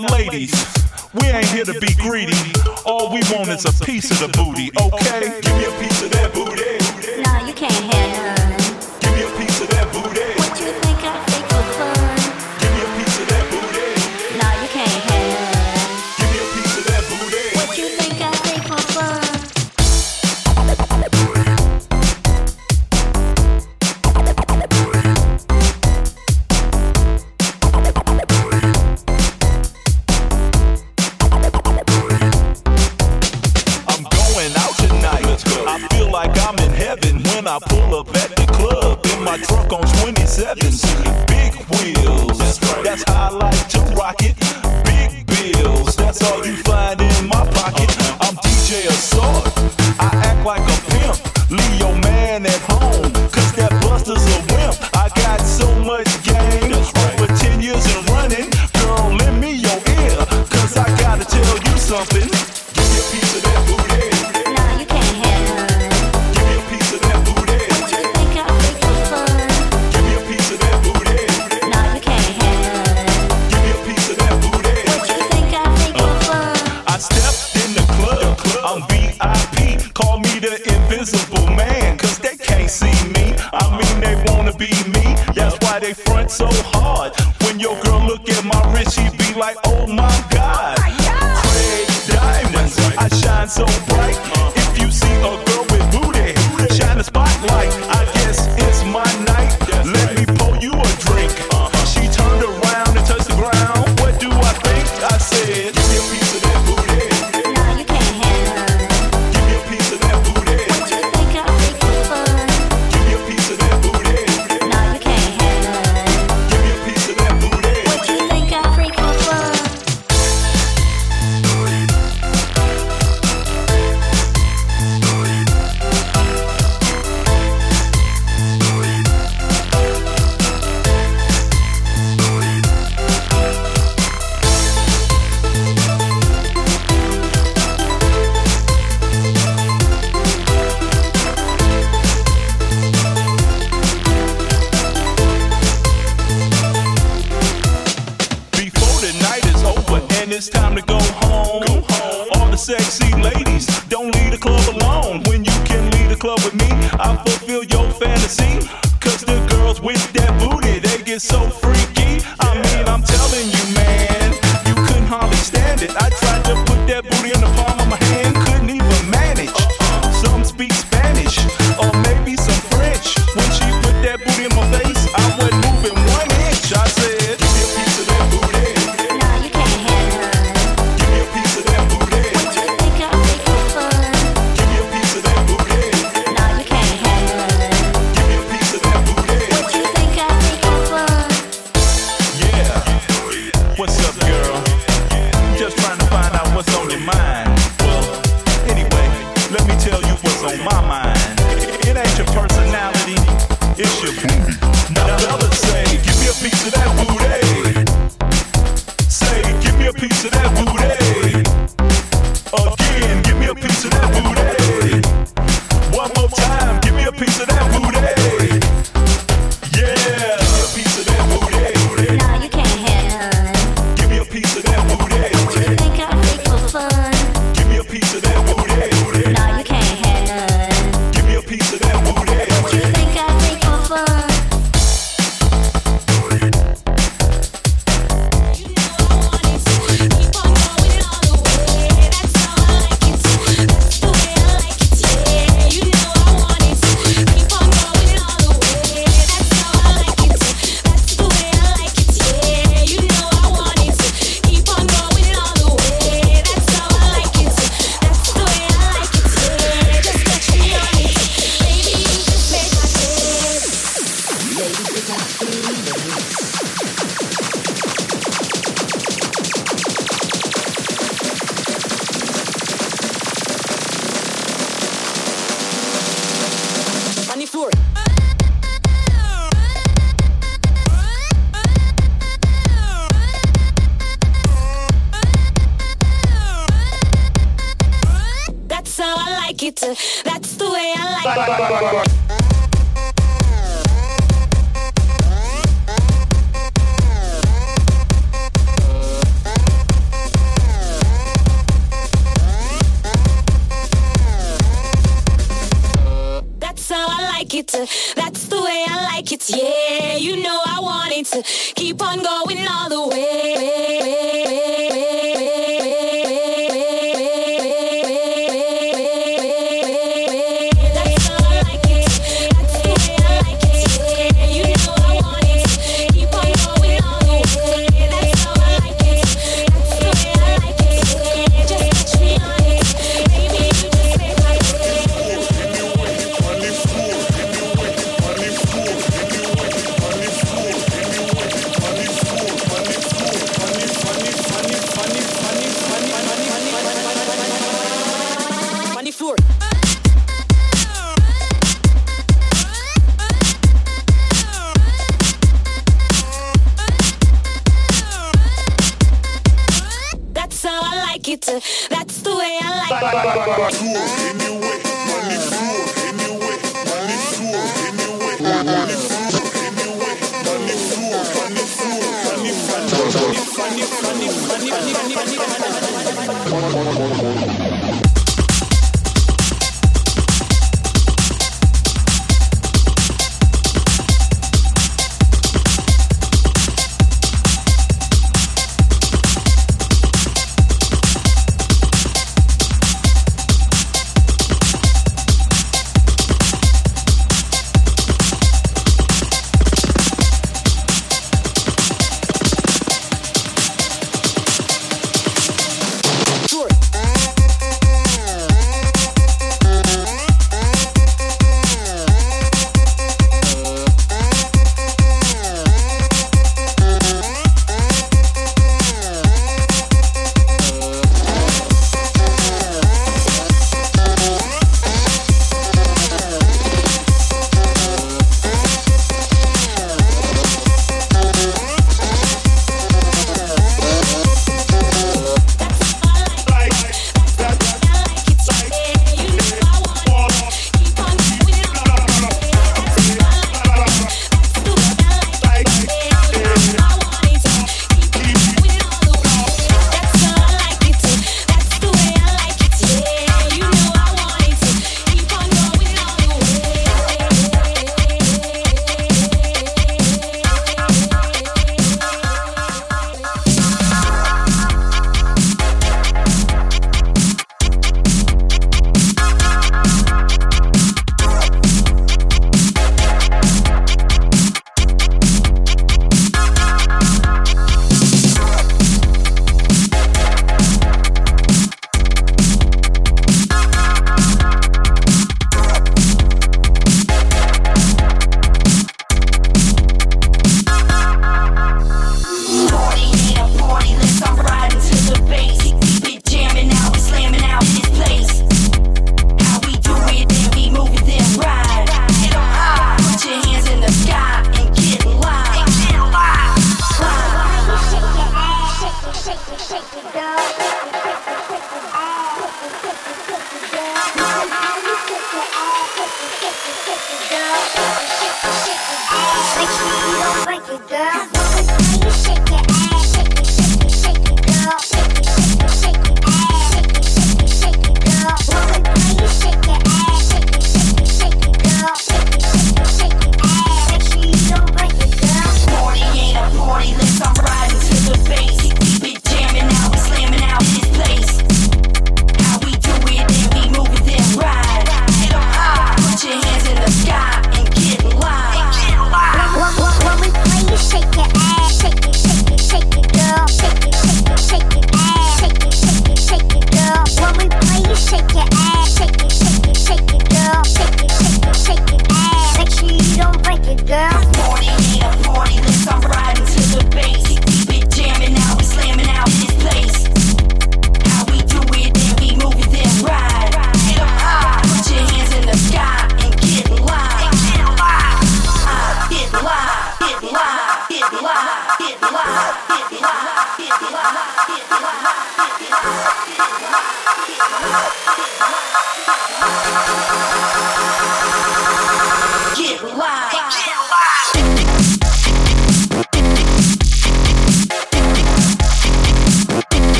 Now, ladies, we ain't here to be greedy. All we want is a piece of the booty, okay? Give me a piece of that. sevens, big wheels. That's how I like to rock it. Big bills, that's all you find so hard. When your girl look at my wrist, she be like, oh my god. That's the way I like it.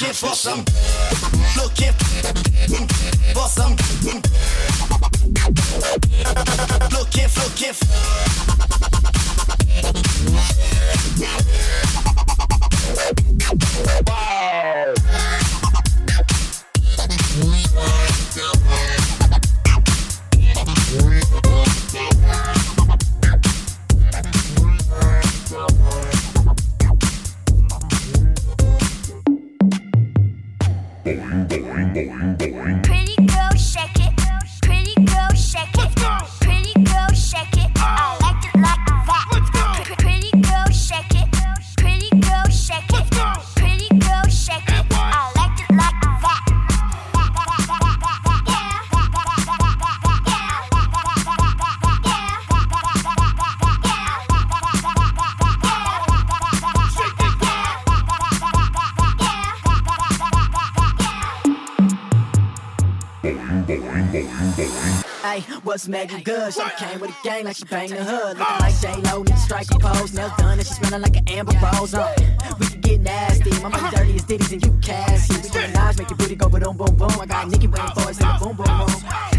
Looking for some. Looking for some. Looking, looking. Pretty what's Maggie good? She came with a gang like she banged the hood. Looking like J-Lo, need to strike a pose. Nails done and she smelling like an Amber Rose. Uh, we can get nasty. My money dirty as ditties and you cashy. We doing knives, make your booty go boom, boom, boom. I got Nicki waiting for us in the boom, boom, boom.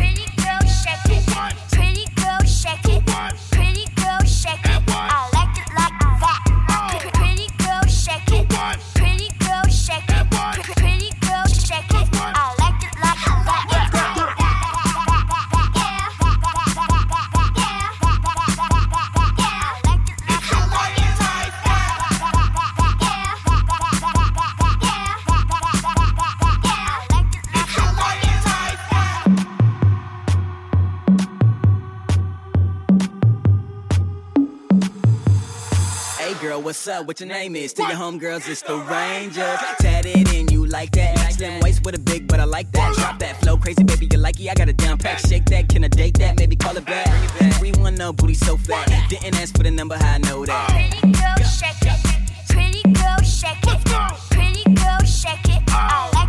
What's up? What your name is? To your homegirls, it's the Rangers. Tatted in you like that. Slim waist with a big, but I like that. Drop that flow, crazy baby, you like it. I got a down pack, shake that. Can I date that? Maybe call it back. 310 her booty so fat. Didn't ask for the number, how I know that. Pretty girl, shake it. Pretty girl, shake it. Pretty girl, shake it. I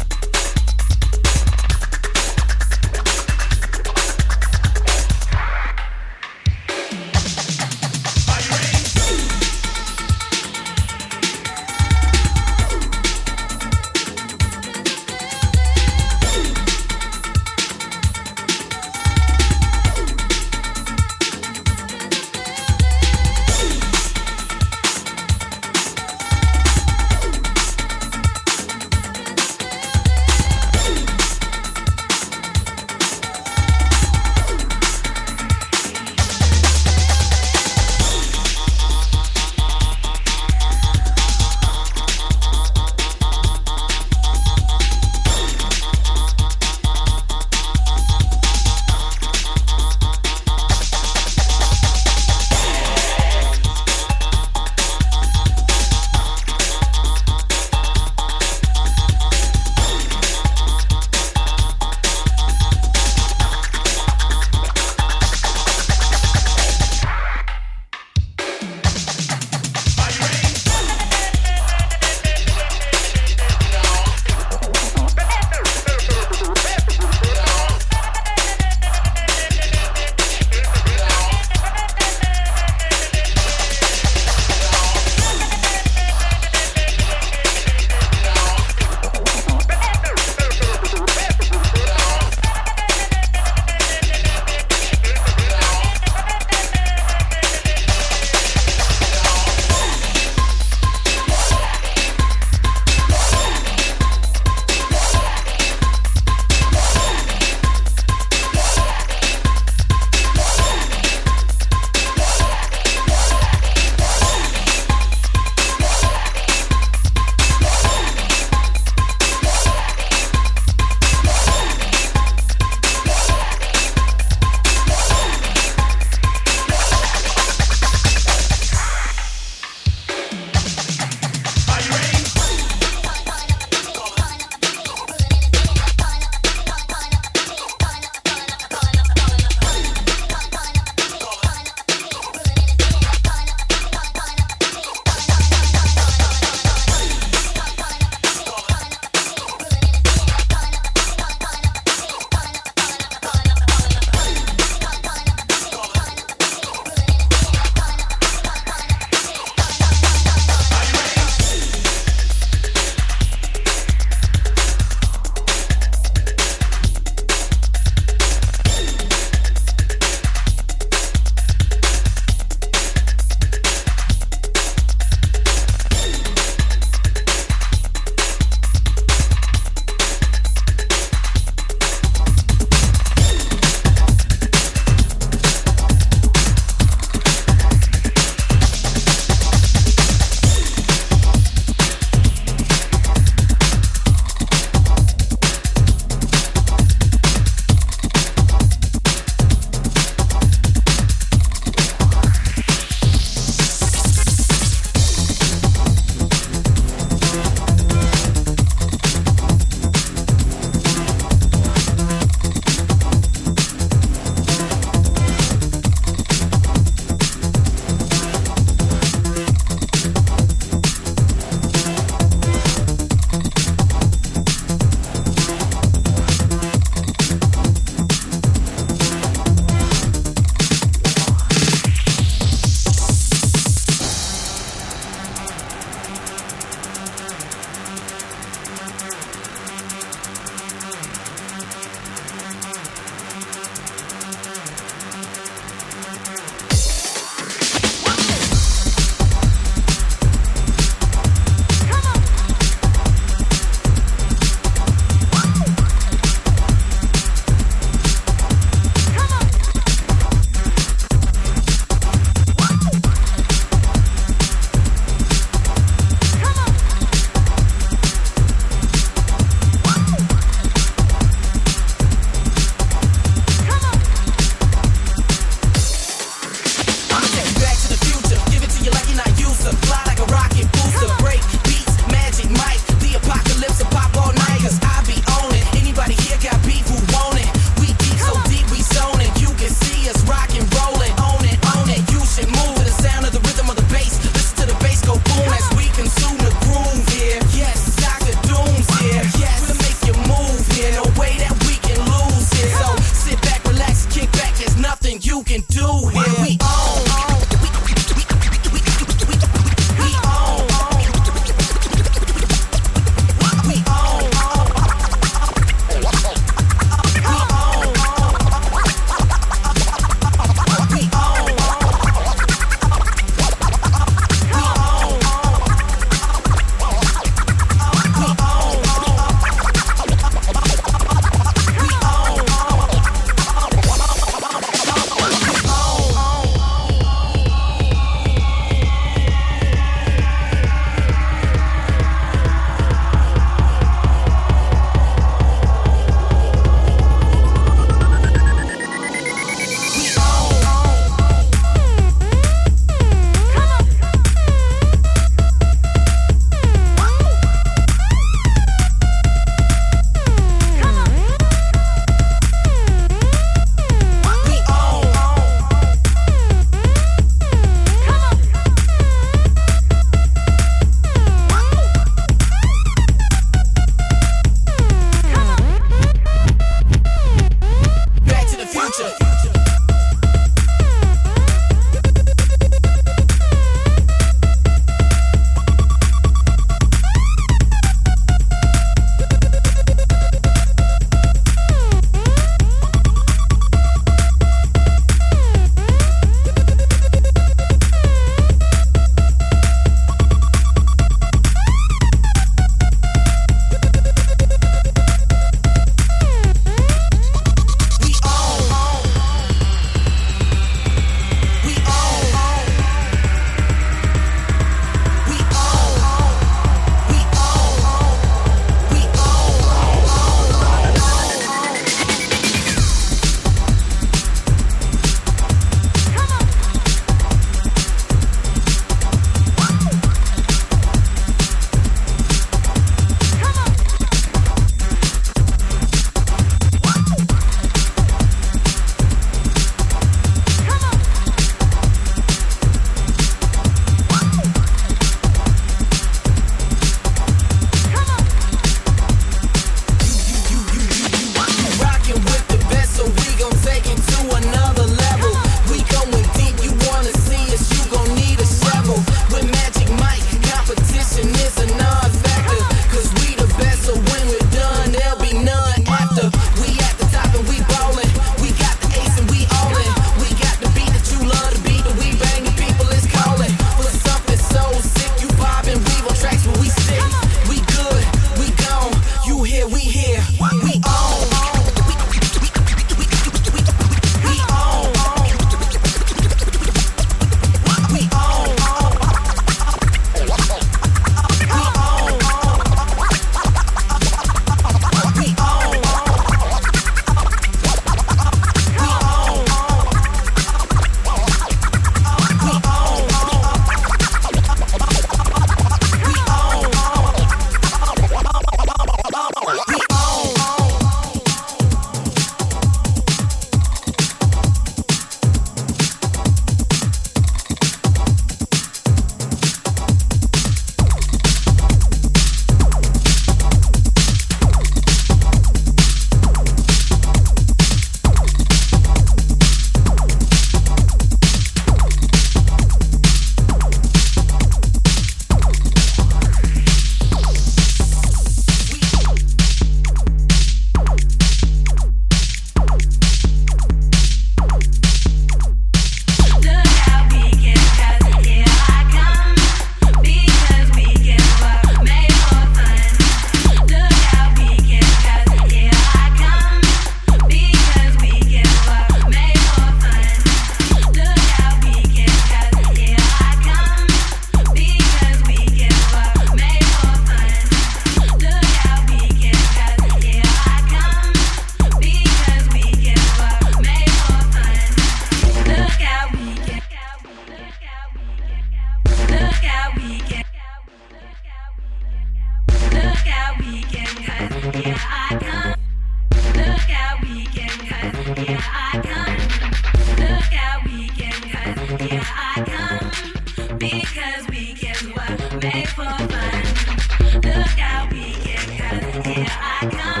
make for fun. Look out, we get cut. Here I come.